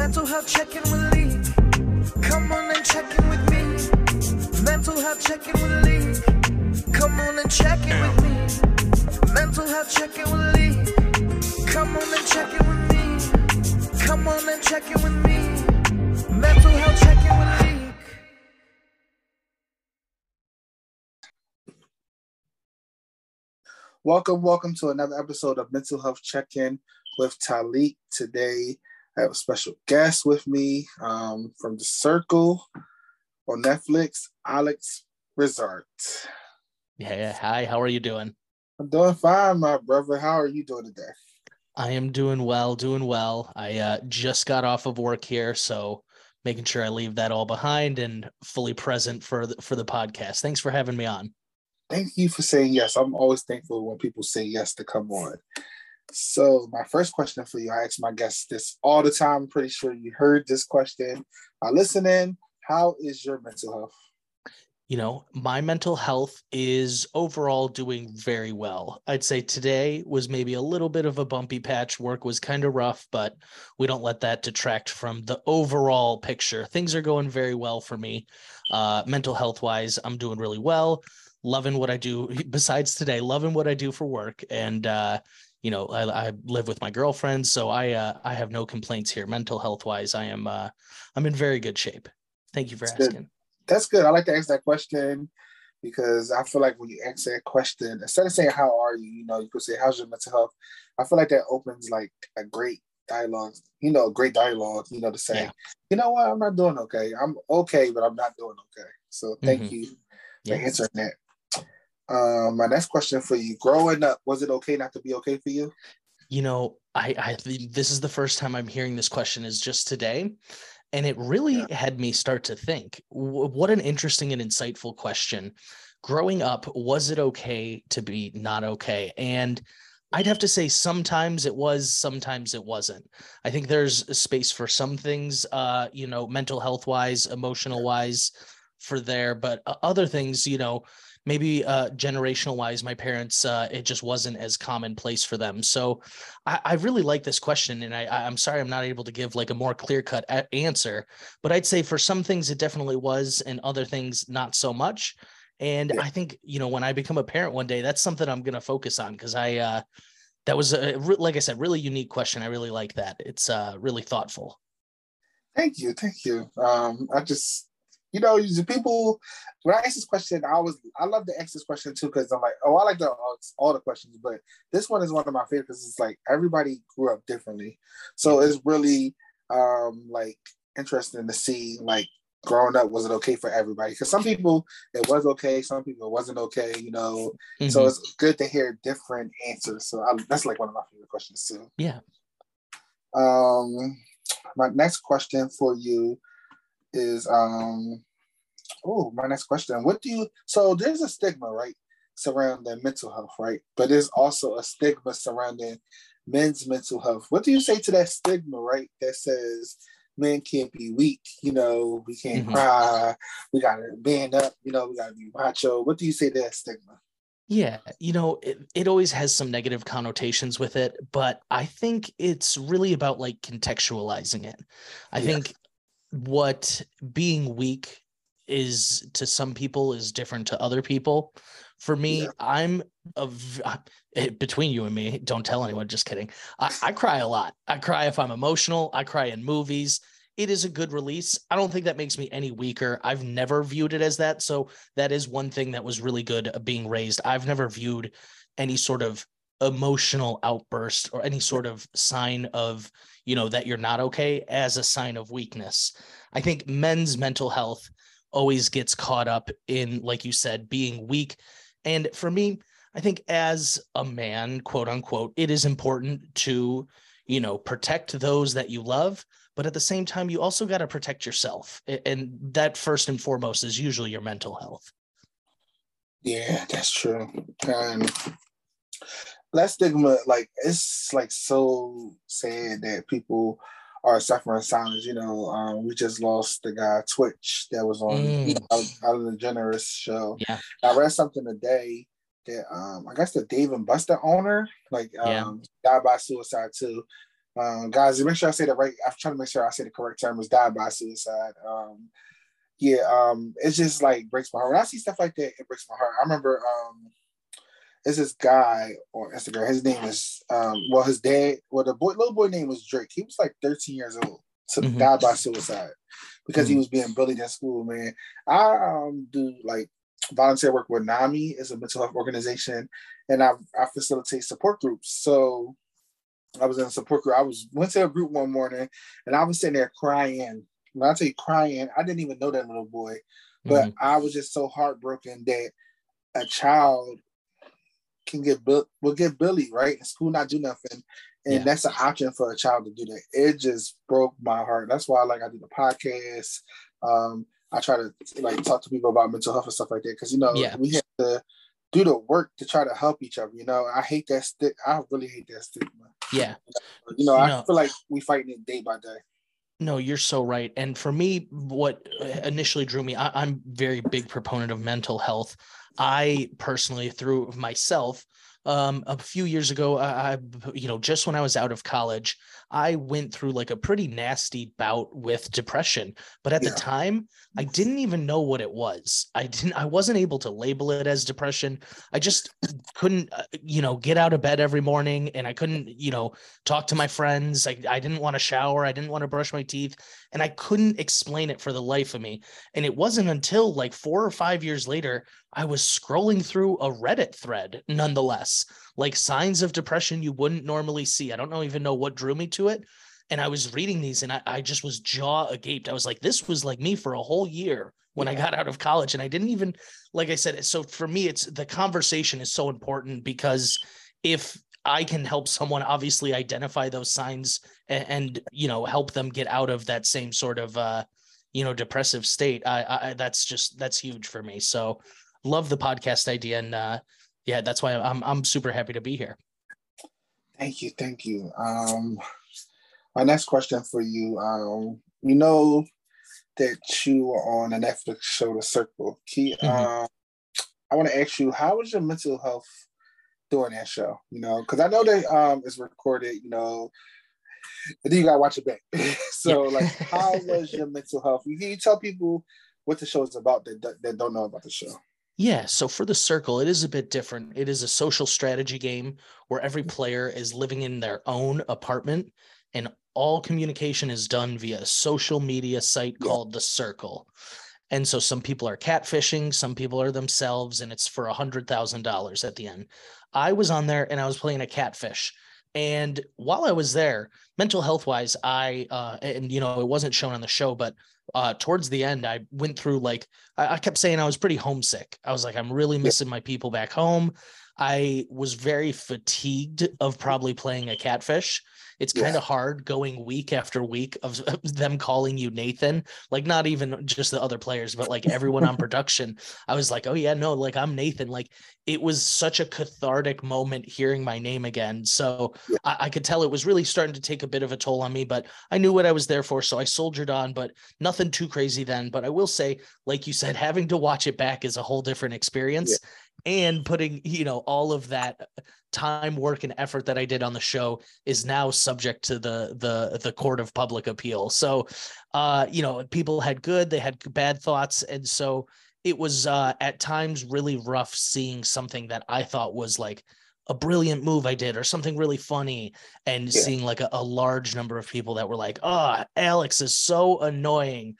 Mental health check-in with Lee. Come on and check in with me. Mental health check-in with Lee. Come on and check in with me. Mental health check-in with Lee. Come on and check in with me. Come on and check in with me. Mental health check-in with Lee. Welcome, welcome to another episode of Mental Health Check-In with Talik. Today, I have a special guest with me um, from The Circle on Netflix, Alex Brizard. Yeah, hi, how are you doing? I'm doing fine, my brother. How are you doing today? I am doing well, doing well. I uh, just got off of work here, so making sure I leave that all behind and fully present for the, for the podcast. Thanks for having me on. Thank you for saying yes. I'm always thankful when people say yes to come on. So, my first question for you, I ask my guests this all the time. I'm pretty sure you heard this question. By listening, how is your mental health? You know, my mental health is overall doing very well. I'd say today was maybe a little bit of a bumpy patch. Work was kind of rough, but we don't let that detract from the overall picture. Things are going very well for me. Uh, mental health wise, I'm doing really well loving what I do besides today, loving what I do for work. And, uh, you know, I, I live with my girlfriend, so I, uh, I have no complaints here. Mental health wise, I am, uh, I'm in very good shape. Thank you for That's asking. Good. That's good. I like to ask that question because I feel like when you ask that question, instead of saying "How are you," you know, you could say "How's your mental health." I feel like that opens like a great dialogue. You know, a great dialogue. You know, to say, Yeah. you know what, I'm not doing okay. I'm okay, but I'm not doing okay. So thank Mhm. you for Yeah. answering that. Um, my next question for you: Growing up, was it okay not to be okay for you? You know, I, I this is the first time I'm hearing this question is just today. And it really Yeah. had me start to think w- what an interesting and insightful question. Growing up, was it okay to be not okay? And I'd have to say sometimes it was, sometimes it wasn't. I think there's a space for some things, uh, you know, mental health wise, emotional wise for there, but uh, other things, you know, maybe uh, generational wise, my parents, uh, it just wasn't as commonplace for them. So I, I really like this question, and I, I'm sorry I'm not able to give like a more clear cut a- answer, but I'd say for some things it definitely was, and other things not so much. And Yeah. I think you know when I become a parent one day, that's something I'm gonna focus on because I uh, that was a like I said, really unique question. I really like that. It's uh, really thoughtful. Thank you, thank you. Um, I just, you know, usually people when I ask this question, I always I love to ask this question too because I'm like, oh, I like to ask all the questions, but this one is one of my favorites. Because it's like everybody grew up differently, so it's really um like interesting to see like growing up was it okay for everybody? Because some people it was okay some people it wasn't okay you know? So Mhm. it's good to hear different answers. So I, that's like one of my favorite questions too. Yeah. um, my next question for you is um, oh, my next question. What do you? So there's a stigma, right, surrounding mental health, right? But there's also a stigma surrounding men's mental health. What do you say to that stigma, right? That says men can't be weak. You know, we can't Mhm. cry. We gotta band up. You know, we gotta be macho. What do you say to that stigma? Yeah, you know, it, it always has some negative connotations with it, but I think it's really about like contextualizing it. I Yeah. think what being weak is to some people is different to other people. For me, Yeah. I'm a v- eh, between you and me, don't tell anyone, just kidding. I, I cry a lot. I cry if I'm emotional, I cry in movies. It is a good release. I don't think that makes me any weaker. I've never viewed it as that. So that is one thing that was really good being raised. I've never viewed any sort of emotional outburst or any sort of sign of, you know, that you're not okay as a sign of weakness. I think men's mental health always gets caught up in, like you said, being weak. And for me, I think as a man, quote unquote, it is important to, you know, protect those that you love. But at the same time, you also got to protect yourself. And that first and foremost is usually your mental health. Yeah, that's true. And that stigma, like it's like so sad that people are suffering silence. You know, um, we just lost the guy Twitch that was on Mm. out, of DeGeneres show. Yeah. I read something today that um, I guess the Dave and Buster owner, like Yeah. um, died by suicide too. Um, guys, make sure I say the right. I'm trying to make sure I say the correct term. Is died by suicide. Um, yeah, um, it's just like breaks my heart. When I see stuff like that, it breaks my heart. I remember um, there's this guy on Instagram. His name is um, well, his dad, well, the boy, little boy name was Drake. He was like 13 years old, so mm-hmm. died by suicide because mm-hmm. he was being bullied in school. Man, I um do like volunteer work with NAMI. It's a mental health organization, and I I facilitate support groups. So I was in a support group. I was went to a group one morning, and I was sitting there crying when I tell you crying, I didn't even know that little boy, but mm-hmm. I was just so heartbroken that a child can get will get bullied, right? And school not do nothing. And yeah. that's an option for a child to do that. It just broke my heart. That's why like I do the podcast. Um, I try to like talk to people about mental health and stuff like that. Cause you know, yeah. we have to do the work to try to help each other. You know, I hate that stick. I really hate that stigma. Yeah. You know, I feel like we fighting it day by day. No, you're so right. And for me, what initially drew me, I, am very big proponent of mental health. I personally, through myself, um, a few years ago, I, you know, just when I was out of college, I went through like a pretty nasty bout with depression. But at yeah. the time, I didn't even know what it was. I didn't, I wasn't able to label it as depression. I just couldn't, uh, you know, get out of bed every morning and I couldn't, you know, talk to my friends. I, I didn't want to shower. I didn't want to brush my teeth. And I couldn't explain it for the life of me. And it wasn't until like four or five years later, I was scrolling through a Reddit thread nonetheless, like signs of depression you wouldn't normally see. I don't know even know what drew me to it. And I was reading these and I, I just was jaw agape. I was like, this was like me for a whole year when yeah. I got out of college. And I didn't even, like I said, so for me, it's the conversation is so important because if I can help someone obviously identify those signs and, and you know, help them get out of that same sort of, uh, you know, depressive state, I, I that's just, that's huge for me. So love the podcast idea. And, uh, yeah, that's why I'm, I'm super happy to be here. Thank you. Thank you. Um, my next question for you, um, we know that you are on a Netflix show, The Circle. Key, mm-hmm. um, I want to ask you, how was your mental health during that show? You know, because I know that um, it's recorded. You know, and then you gotta watch it back. so, like, how was your mental health? Can you tell people what the show is about that that don't know about the show? Yeah, so for the circle, it is a bit different. It is a social strategy game where every player is living in their own apartment and all communication is done via a social media site yeah. called the circle. And so some people are catfishing, some people are themselves, and it's for a hundred thousand dollars at the end. I was on there and I was playing a catfish. And while I was there, mental health wise, I uh, and you know it wasn't shown on the show, but uh, towards the end, I went through like I, I, kept saying I was pretty homesick. I was like, I'm really missing my people back home. I was very fatigued of probably playing a catfish. It's kind of hard going week after week of, of them calling you Nathan, like not even just the other players, but like everyone on production. I was like, oh yeah, no, like I'm Nathan. Like it was such a cathartic moment hearing my name again. So yeah. I, I could tell it was really starting to take a bit of a toll on me, but I knew what I was there for. So I soldiered on, but nothing too crazy then. But I will say, like you said, having to watch it back is a whole different experience. Yeah and putting you know all of that time work and effort that i did on the show is now subject to the the the court of public appeal. So uh you know people had good they had bad thoughts. And so it was uh at times really rough seeing something that i thought was like a brilliant move I did or something really funny and yeah. seeing like a, a, large number of people that were like, oh, Alex is so annoying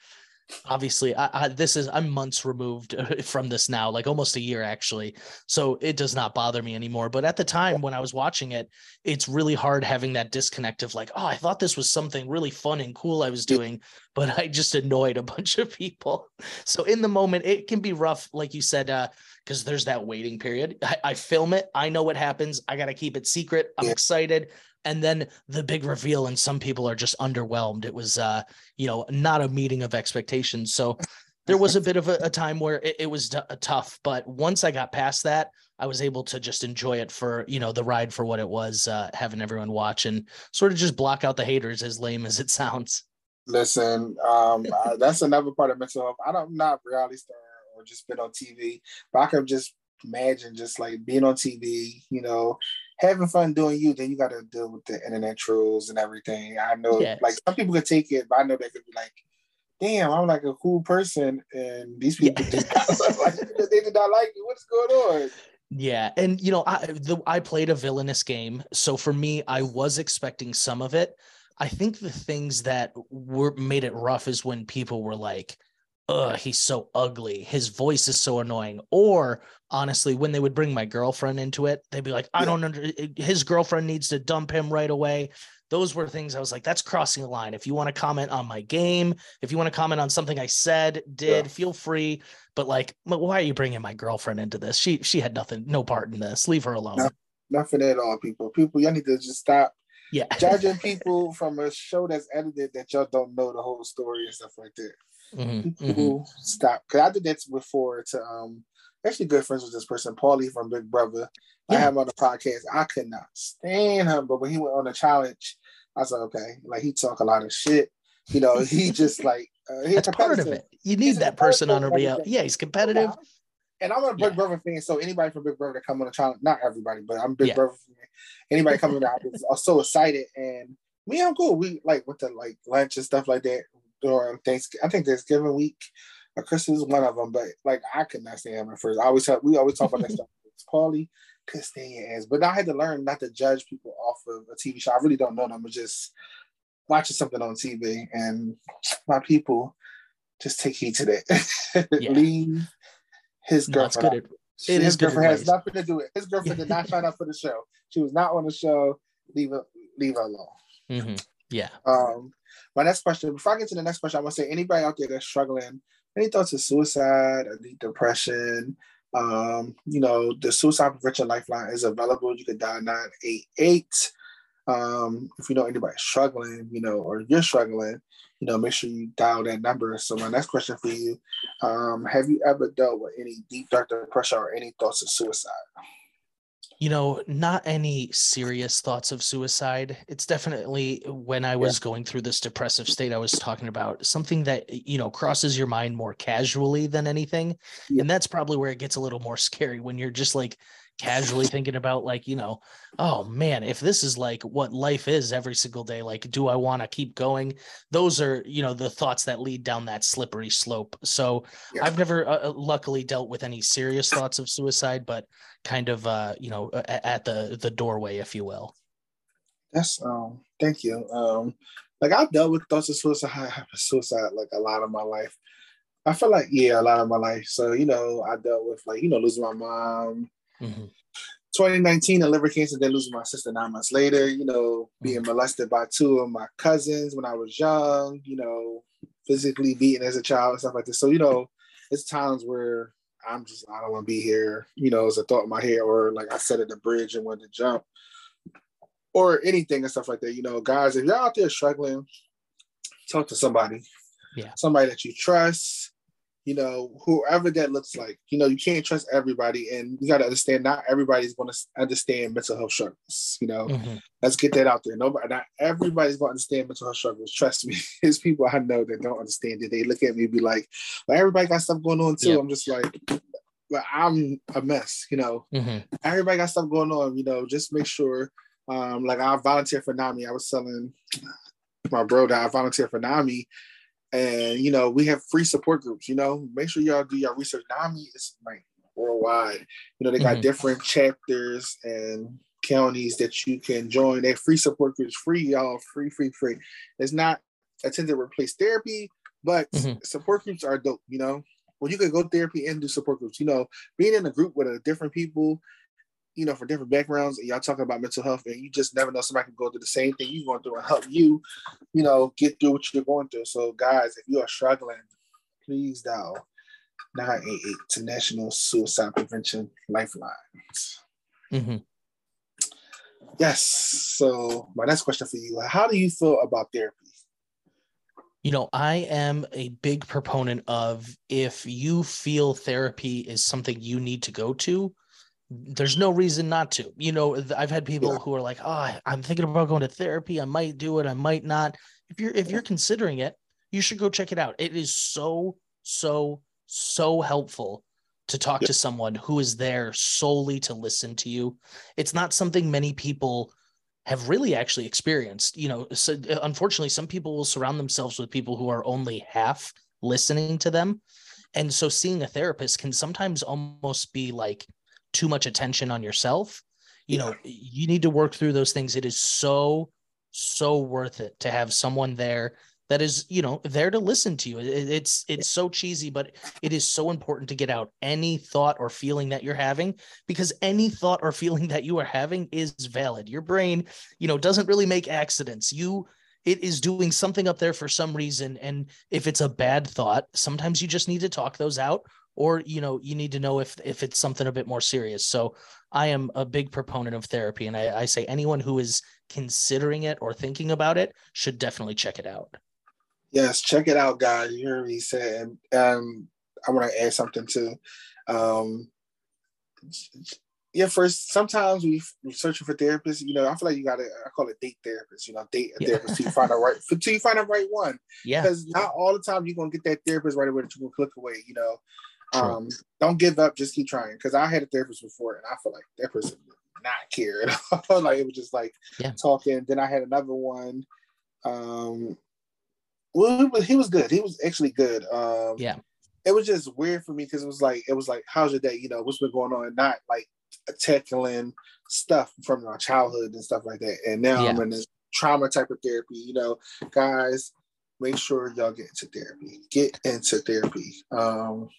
obviously I, I, this is i'm months removed from this now like almost a year actually. So it does not bother me anymore. But at the time when i was watching it it's really hard having that disconnect of like oh i thought this was something really fun and cool i was doing but i just annoyed a bunch of people. So in the moment it can be rough like you said uh because there's that waiting period. I, I, film it i know what happens i gotta keep it secret i'm excited and then the big reveal and some people are just underwhelmed. It was uh you know not a meeting of expectations. So there was a bit of a, a time where it, it was t- tough but once i got past that i was able to just enjoy it for you know the ride for what it was uh having everyone watch and sort of just block out the haters as lame as it sounds. Listen um that's another part of mental health. I don't not reality star or just been on tv but i can just imagine just like being on tv you know having fun doing you, then you got to deal with the internet trolls and everything. I know, Yes. like some people could take it, but I know they could be like, "Damn, I'm like a cool person," and these people Yeah. just like, they did not like me. What's going on? Yeah, and you know, I the, I played a villainous game, so for me, I was expecting some of it. I think the things that were made it rough is when people were like, "Ugh, he's so ugly. His voice is so annoying." Or honestly, when they would bring my girlfriend into it, they'd be like, "I don't under his girlfriend needs to dump him right away." Those were things I was like, "That's crossing the line." If you want to comment on my game, if you want to comment on something I said, did, Yeah. feel free. But like, why are you bringing my girlfriend into this? She she had nothing, no part in this. Leave her alone. No. Nothing at all, people. People, y'all need to just stop Yeah. judging people from a show that's edited that y'all don't know the whole story and stuff like that. Mhm, mhm. People stop. Cause I did that before to um actually good friends with this person, Paulie from Big Brother. I Yeah. have him on the podcast. I could not stand him, but when he went on the challenge, I was like, okay, like he talk a lot of shit. You know, he just like uh, he's That's part of it. You need a that person on a competitive real. everything. Yeah, he's competitive. Yeah. And I'm a Big Yeah. Brother fan, so anybody from Big Brother to come on the challenge, not everybody, but I'm a Big Yeah. Brother fan. Anybody coming out is are so excited, and me, I'm cool. We like went to like lunch and stuff like that during Thanksgiving. I think Thanksgiving week or Christmas is one of them, but like I could not stand him at first. I always talk, we always talk about that stuff. It's Paulie could stand your ass, but I had to learn not to judge people off of a TV show. I really don't know them, but just watching something on TV, and my people just take heed to that. Yeah. Leave his girlfriend. it his is girlfriend has nothing to do with it. His girlfriend did not sign up for the show. She was not on the show. Leave her, leave her alone. Mhm. Yeah. Um, my next question, before I get to the next question, I want to say anybody out there that's struggling, any thoughts of suicide depression? Um, you know, the suicide prevention lifeline is available. You can dial 988. Um, if you know anybody struggling, you know, or you're struggling, you know, make sure you dial that number. So my next question for you, um, have you ever dealt with any deep dark depression or any thoughts of suicide? You know, not any serious thoughts of suicide. It's definitely when I was going through this depressive state, I was talking about something that, you know, crosses your mind more casually than anything. Yeah. And that's probably where it gets a little more scary when you're just like casually thinking about, like, you know, oh man, if this is like what life is every single day, like, do I want to keep going? Those are, you know, the thoughts that lead down that slippery slope. So Yeah. I've never uh, uh, luckily dealt with any serious thoughts of suicide, but kind of uh you know a- a- at the the doorway if you will That's um thank you. Um like I've dealt with thoughts of suicide suicide like a lot of my life. I feel like yeah, a lot of my life. So, you know, I dealt with like, you know, losing my mom. Mhm. 2019, a liver cancer, then losing my sister nine months later, you know, being molested by two of my cousins when I was young, you know, physically beaten as a child and stuff like this. So, you know, it's times where I'm just I don't want to be here, you know, as a thought in my head, or like I sat at the bridge and wanted to jump or anything and stuff like that. You know, guys, if you're out there struggling, talk to somebody. Yeah. Somebody that you trust, you know, whoever that looks like. You know, you can't trust everybody. And you gotta understand not everybody's gonna understand mental health struggles. You know, Mhm. let's get that out there. Nobody not everybody's gonna understand mental health struggles. Trust me. There's people I know that don't understand it. They look at me and be like, well, everybody got stuff going on too. Yeah. I'm just like, well, I'm a mess, you know Mhm. everybody got stuff going on, you know, just make sure. Um, like I volunteer for NAMI. I was telling my bro that I volunteer for NAMI. And you know, we have free support groups, you know. Make sure y'all do your research. NAMI is like worldwide. You know, they got Mhm. different chapters and counties that you can join. They're free support groups, free, y'all, free, free, free. It's not intended to replace therapy, but Mhm. support groups are dope, you know. Well, you could go therapy and do support groups. You know, being in a group with a different people, you know, from different backgrounds, and y'all talking about mental health, and you just never know somebody can go through the same thing you're going through and help you, you know, get through what you're going through. So, guys, if you are struggling, please dial 988 to National Suicide Prevention Lifelines. Mhm. Yes. So, my next question for you How do you feel about therapy? you know i am a big proponent of if you feel therapy is something you need to go to there's no reason not to you know i've had people Yeah. who are like oh i'm thinking about going to therapy i might do it i might not if you're if you're considering it you should go check it out it is so so so helpful to talk to someone who is there solely to listen to you. It's not something many people have really actually experienced. You know, so uh, unfortunately, some people will surround themselves with people who are only half listening to them. And so seeing a therapist can sometimes almost be like too much attention on yourself. You know, you need to work through those things. It is so, so worth it to have someone there that is you know there to listen to you. It's it's so cheesy but it is so important to get out. Any thought or feeling that you're having because any thought or feeling that you are having is valid. Your brain you know doesn't really make accidents. You it is doing something up there for some reason. And if it's a bad thought sometimes you just need to talk those out or you know you need to know if if it's something a bit more serious so i am a big proponent of therapy and i, I say anyone who is considering it or thinking about it should definitely check it out Yes, check it out, guys. You heard me say, and um, I want to add something too. Um, yeah, first, sometimes we are searching for therapists. You know, I feel like you got to. I call it date therapist. You know, date a yeah. therapist till you find the right until you find the right one. Yeah, because not all the time you're gonna get that therapist right away that you can click away. You know, um, don't give up. Just keep trying. Because I had a therapist before, and I feel like that person not care at all. like it was just like yeah. talking. Then I had another one. Um, well, he was good. He was actually good. Um, yeah. It was just weird for me because it was like it was like, how's your day? You know, what's been going on? Not like tackling stuff from my childhood and stuff like that. And now yeah. I'm in this trauma type of therapy. You know, guys, make sure y'all get into therapy. Get into therapy. Um,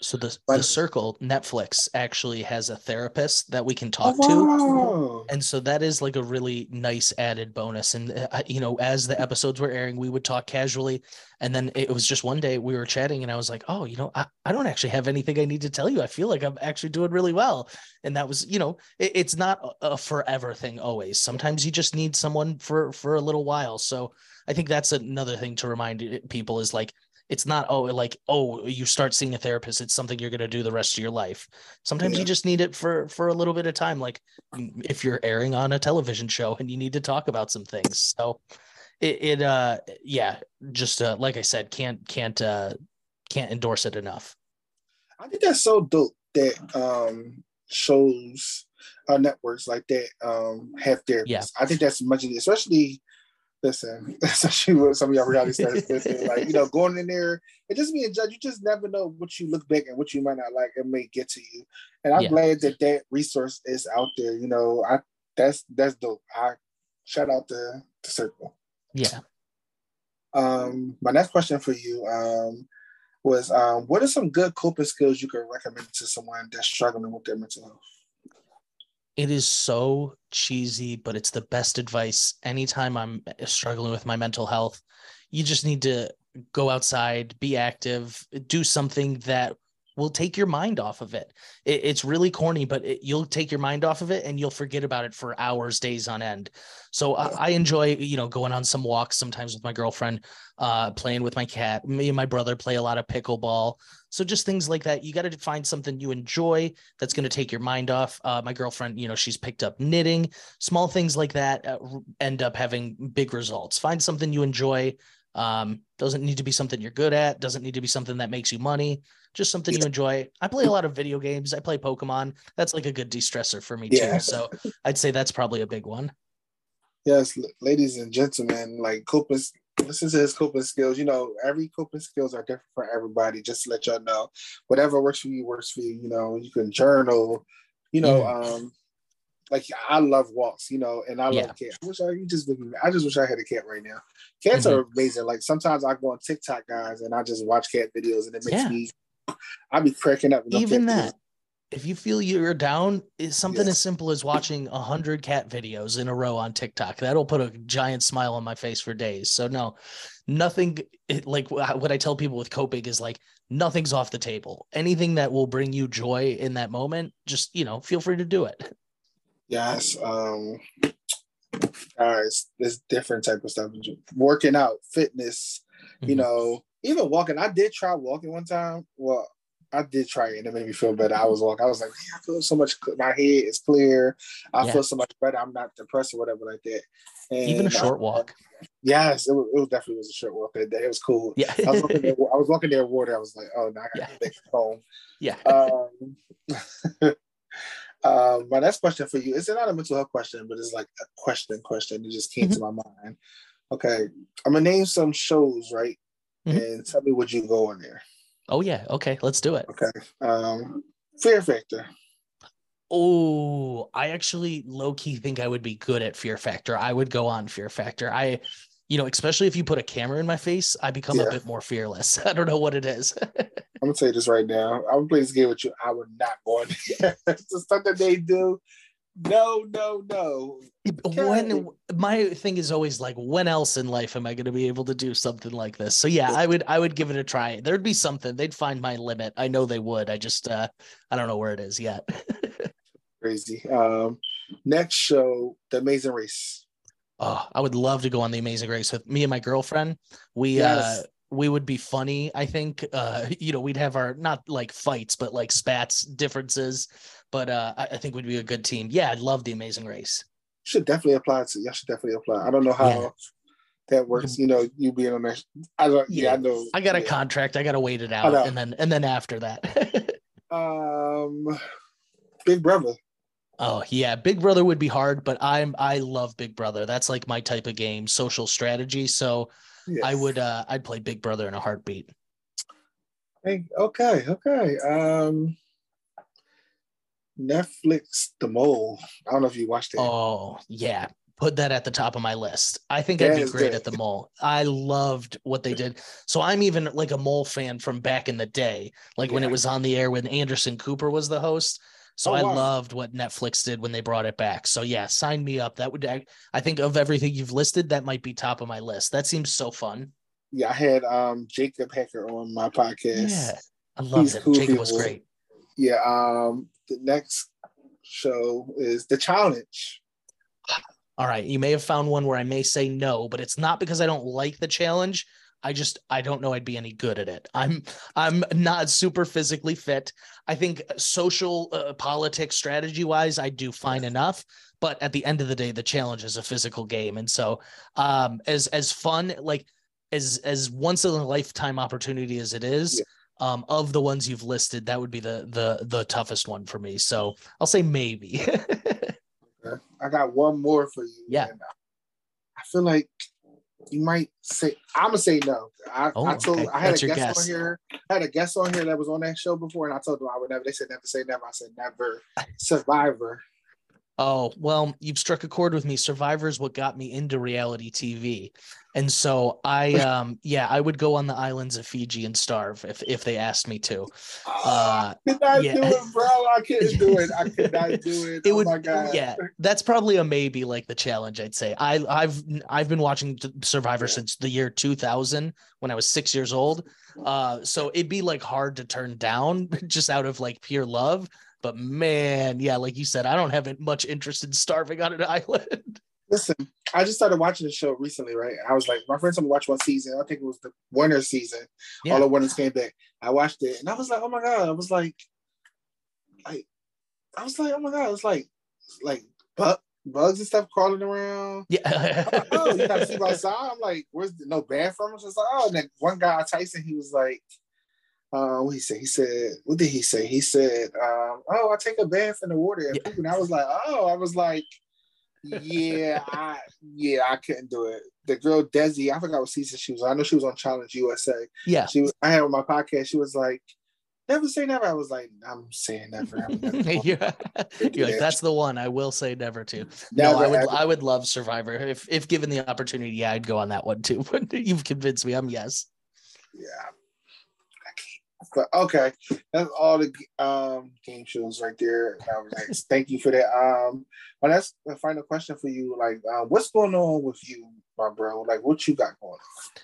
so the, the circle netflix actually has a therapist that we can talk oh, to and so that is like a really nice added bonus. And uh, you know as the episodes were airing we would talk casually. And then it was just one day we were chatting and i was like oh you know i, I don't actually have anything i need to tell you. I feel like i'm actually doing really well. And that was you know it, it's not a forever thing always. Sometimes you just need someone for for a little while. So i think that's another thing to remind uh, people is like it's not oh like oh you start seeing a therapist it's something you're going to do the rest of your life sometimes yeah. you just need it for for a little bit of time like if you're airing on a television show and you need to talk about some things so it, it uh yeah just uh like i said can't can't uh can't endorse it enough i think that's so dope that um shows uh networks like that um have therapists yeah. i think that's much especially listen, especially with some of y'all reality stars, like you know, going in there and just being a judge, you just never know what you look back and what you might not like. It may get to you, and I'm yeah. glad that that resource is out there. You know, I that's that's dope. I shout out to the circle. Yeah. Um, my next question for you um was um, what are some good coping skills you could recommend to someone that's struggling with their mental health? it is so cheesy, but it's the best advice. Anytime I'm struggling with my mental health, you just need to go outside, be active, do something that will take your mind off of it. it it's really corny, but it, you'll take your mind off of it and you'll forget about it for hours, days on end. So I, I, enjoy, you know, going on some walks sometimes with my girlfriend, uh, playing with my cat. Me and my brother play a lot of pickleball. So just things like that. You got to find something you enjoy that's going to take your mind off. Uh, my girlfriend, you know, she's picked up knitting. Small things like that uh, end up having big results. Find something you enjoy. Um, doesn't need to be something you're good at. Doesn't need to be something that makes you money just something you enjoy. I play a lot of video games. I play Pokemon. That's like a good de-stressor for me yeah. too. So I'd say that's probably a big one. Yes, ladies and gentlemen, like coping listen to his coping skills. You know, every coping skills are different for everybody. Just to let y'all know, whatever works for you works for you. You know, you can journal. You know, um, like I love walks. You know, and I yeah. love cats. I wish I you just I just wish I had a cat right now. Cats mm-hmm. are amazing. Like sometimes I go on TikTok, guys, and I just watch cat videos, and it makes yeah. me I'd be cracking up. Even that, if you feel you're down, is something as simple as watching a hundred cat videos in a row on TikTok. That'll put a giant smile on my face for days. So no, nothing like what I tell people with coping is like nothing's off the table. Anything that will bring you joy in that moment, just you know, feel free to do it. Yes. Um guys, there's different type of stuff. Working out, fitness, mm-hmm. you know, even walking. I did try walking one time. Well, I did try it and it made me feel better. I was walking. I was like, I feel so much. My head is clear. I Yeah. feel so much better. I'm not depressed or whatever like that. And Even a short I- walk. yes, it was, it was definitely was a short walk that day. It was cool. Yeah. I was walking there. I was walking there water. I was like, oh, now I got to Yeah. get back home. yeah. Um, um, my next question for you is not a mental health question, but it's like a question. Question. It just came to my mind. Okay, I'm gonna name some shows, right? Mhm. And tell me would you go on there? Oh yeah. Okay. Let's do it. Okay. Um, Fear Factor. Oh, I actually low key think I would be good at Fear Factor. I would go on Fear Factor. I, you know, especially if you put a camera in my face, I become a bit more fearless. I don't know what it is. I'm gonna tell you this right now. I'm gonna play this game with you. I would not go on it's just something they do. No, no, no. when my thing is always like, when else in life am I going to be able to do something like this? So yeah, I would, I would give it a try. There'd be something. They'd find my limit. I know they would. I just, uh, I don't know where it is yet. Crazy. Um, next show, The Amazing Race. Oh, I would love to go on the Amazing Race with me and my girlfriend. We Yes. uh we would be funny. I think uh you know we'd have our not like fights but like spats differences, but uh I, I think we'd be a good team. Yeah, I'd love the Amazing Race. Should definitely apply to. Y'all should definitely apply. I don't know how Yeah. that works. You know, you being on there. I don't. Yeah, Yeah. I know. I got a contract. I got to wait it out, and then and then after that. Um, Big Brother. Oh yeah, Big Brother would be hard, but I'm I love Big Brother. That's like my type of game, social strategy. So Yeah. I would uh I'd play Big Brother in a heartbeat. Hey, okay, okay. Um, Netflix, The Mole. I don't know if you watched it. Oh, yeah. Put that at the top of my list. I think I'd be great good. at the mole. I loved what they did. So I'm even like a mole fan from back in the day, like when it was on the air when Anderson Cooper was the host. So Oh, I loved what Netflix did when they brought it back. So yeah, sign me up. That would I, I think of everything you've listed, that might be top of my list. That seems so fun. Yeah, I had um Jacob Hacker on my podcast. Yeah. I loved He's it. cool Jacob was great. Yeah. Um, the next show is The Challenge. All right. You may have found one where I may say no, but it's not because I don't like the challenge. I just I don't know I'd be any good at it. I'm I'm not super physically fit. I think social uh, politics strategy wise I do fine enough, but at the end of the day the challenge is a physical game and so um as as fun like as as once in a lifetime opportunity as it is Yeah. um of the ones you've listed that would be the the the toughest one for me. So I'll say maybe. Okay. I got one more for you. Yeah. and I feel like you might say I'm gonna say no. I, Oh, I told okay. I had What's a guest guess? on here. I had a guest on here that was on that show before, and I told them I would never. They said never say never. I said never. Survivor. Oh, well, you've struck a chord with me. Survivor is what got me into reality TV. And so I um yeah, I would go on the islands of Fiji and starve if if they asked me to. Uh, I could not yeah. do it, bro. I couldn't do it. I could not do it. It oh would my god. yeah, that's probably a maybe like the challenge I'd say. I I've I've been watching Survivor Yeah. since the year 2000 when I was 6 years old. Uh so it'd be like hard to turn down just out of like pure love. But man, yeah, like you said, I don't have much interest in starving on an island. Listen, I just started watching the show recently, right? I was like, my friends told me to watch one season. I think it was the winter season. Yeah. All the winners came back. I watched it, and I was like, oh my god! I was like, like, I was like, oh my god! It's like, like bug, bugs and stuff crawling around. Yeah. I'm like, oh, you gotta sleep outside. I'm like, where's the, no bathrooms? It's like, oh, and then one guy, Tyson, he was like, uh, what he said? He said, what did he say? He said, um, oh, I take a bath in the water and Yeah. And I was like, oh, I was like, yeah, I, yeah, I couldn't do it. The girl Desi, I forgot what season she was. on. I know she was on Challenge USA. yeah. She was. I had on my podcast. She was like, never say never. I was like, I'm saying never. I'm never you're, to do you're like that's the one I will say never to. no, I would ever. I would love Survivor if if given the opportunity. Yeah, I'd go on that one too. But you've convinced me. I'm yes. Yeah. But okay, that's all the um game shows right there. I was like, thank you for that. Um, but that's the final question for you. Like, uh, what's going on with you, my bro? Like, what you got going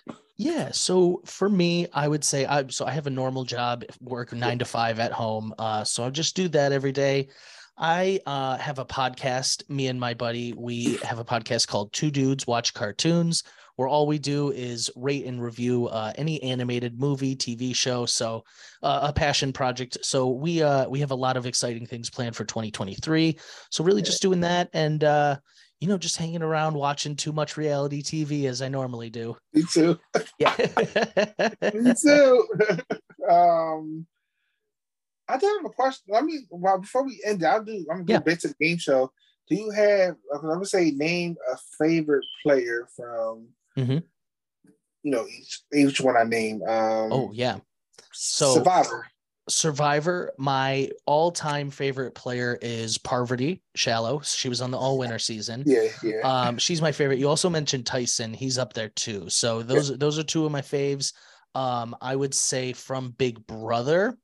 on? Yeah. So for me, I would say I so I have a normal job, work nine to five at home. Uh, so I just do that every day. I uh, have a podcast. Me and my buddy, we have a podcast called Two Dudes Watch Cartoons. where all we do is rate and review uh, any animated movie, TV show. So uh, a passion project. So we uh, we have a lot of exciting things planned for 2023. So really just doing that and uh, you know just hanging around watching too much reality TV as I normally do. Me too. Yeah. Me too. um, I do have a question. Let me well before we end, I'll do. I'm gonna Yeah. go back to the game show. Do you have? I'm gonna say name a favorite player from. Mhm. You know each each one I name. Um, oh yeah. so- Survivor. Survivor, my all-time favorite player is Parvati Shallow. She was on the all-winner season. Yeah, yeah. Um, she's my favorite. You also mentioned Tyson. He's up there too. So those those are two of my faves. Um, I would say from Big Brother.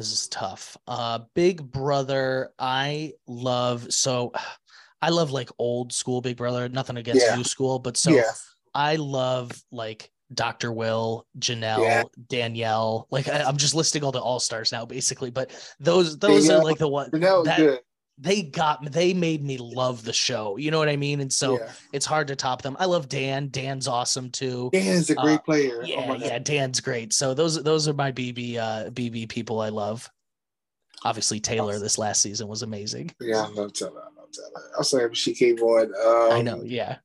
This is tough. Uh, Big Brother. I love so. I love like old school Big Brother. Nothing against Yeah. new school, but so yeah, I love like Dr. Will, Janelle, Yeah. Danielle. Like I, I'm just listing all the all stars now, basically. But those those are like the one that good. They got me. They made me love the show. You know what I mean? And so yeah. it's hard to top them. I love Dan. Dan's awesome too. Dan's a great uh, player. Oh Yeah, God. yeah. Dan's great. So those those are my BB uh BB people I love. Obviously Taylor this last season was amazing. Yeah, I love Taylor. I love Taylor. I'm so happy she came on. Um, I know. Yeah.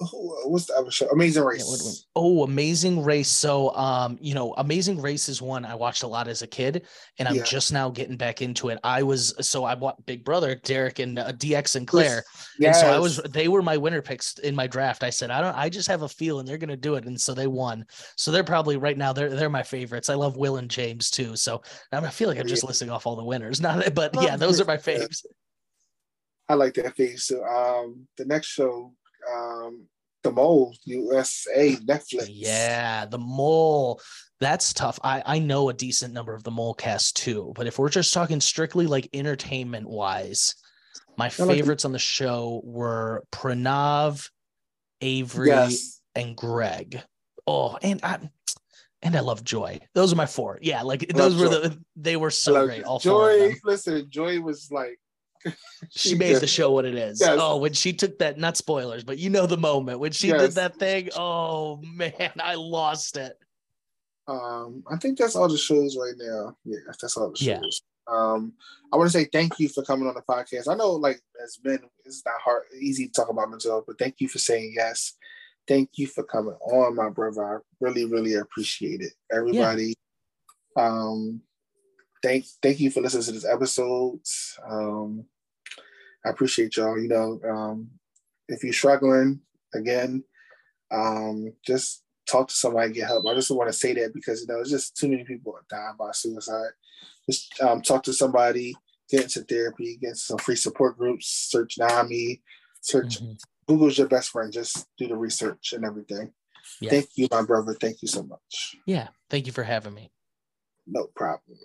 Who, what's the other show? Amazing Race. Yeah, oh, Amazing Race. So, um, you know, Amazing Race is one I watched a lot as a kid, and I'm Yeah. just now getting back into it. I was so I bought Big Brother, Derek and uh, DX and Claire, Yeah. and so I was. They were my winner picks in my draft. I said, I don't. I just have a feeling they're gonna do it, and so they won. So they're probably right now. They're they're my favorites. I love Will and James too. So I feel like I'm just listing off all the winners. Not, but yeah, those are my faves. I like that face. So um the next show, um The Mole, USA, Netflix. Yeah, the mole. That's tough. I I know a decent number of the mole cast too, but if we're just talking strictly like entertainment wise, my I like favorites on the show were Pranav, Avery, Yes. and Greg. Oh, and I and I love Joi. Those are my four. Yeah, like those were Joi. the they were so great. All Joi, listen, Joi was like She made the show what it is. Yes. Oh, when she took that, not spoilers, but you know the moment when she Yes. did that thing. Oh man, I lost it. Um, I think that's all the shows right now. Yeah, that's all the shows. Yeah. Um, I want to say thank you for coming on the podcast. I know, like, as men, it's not hard, easy to talk about mental health, but thank you for saying yes. Thank you for coming on, my brother. I really, really appreciate it. Everybody, um, thank thank you for listening to this episode. Um, I appreciate y'all. You know, um, if you're struggling, again, um, just talk to somebody, get help. I just want to say that because you know, it's just too many people are dying by suicide. Just um, talk to somebody, get into therapy, get into some free support groups, search NAMI, search Mhm. Google's your best friend. Just do the research and everything. Yeah. Thank you, my brother. Thank you so much. Yeah. Thank you for having me. No problem.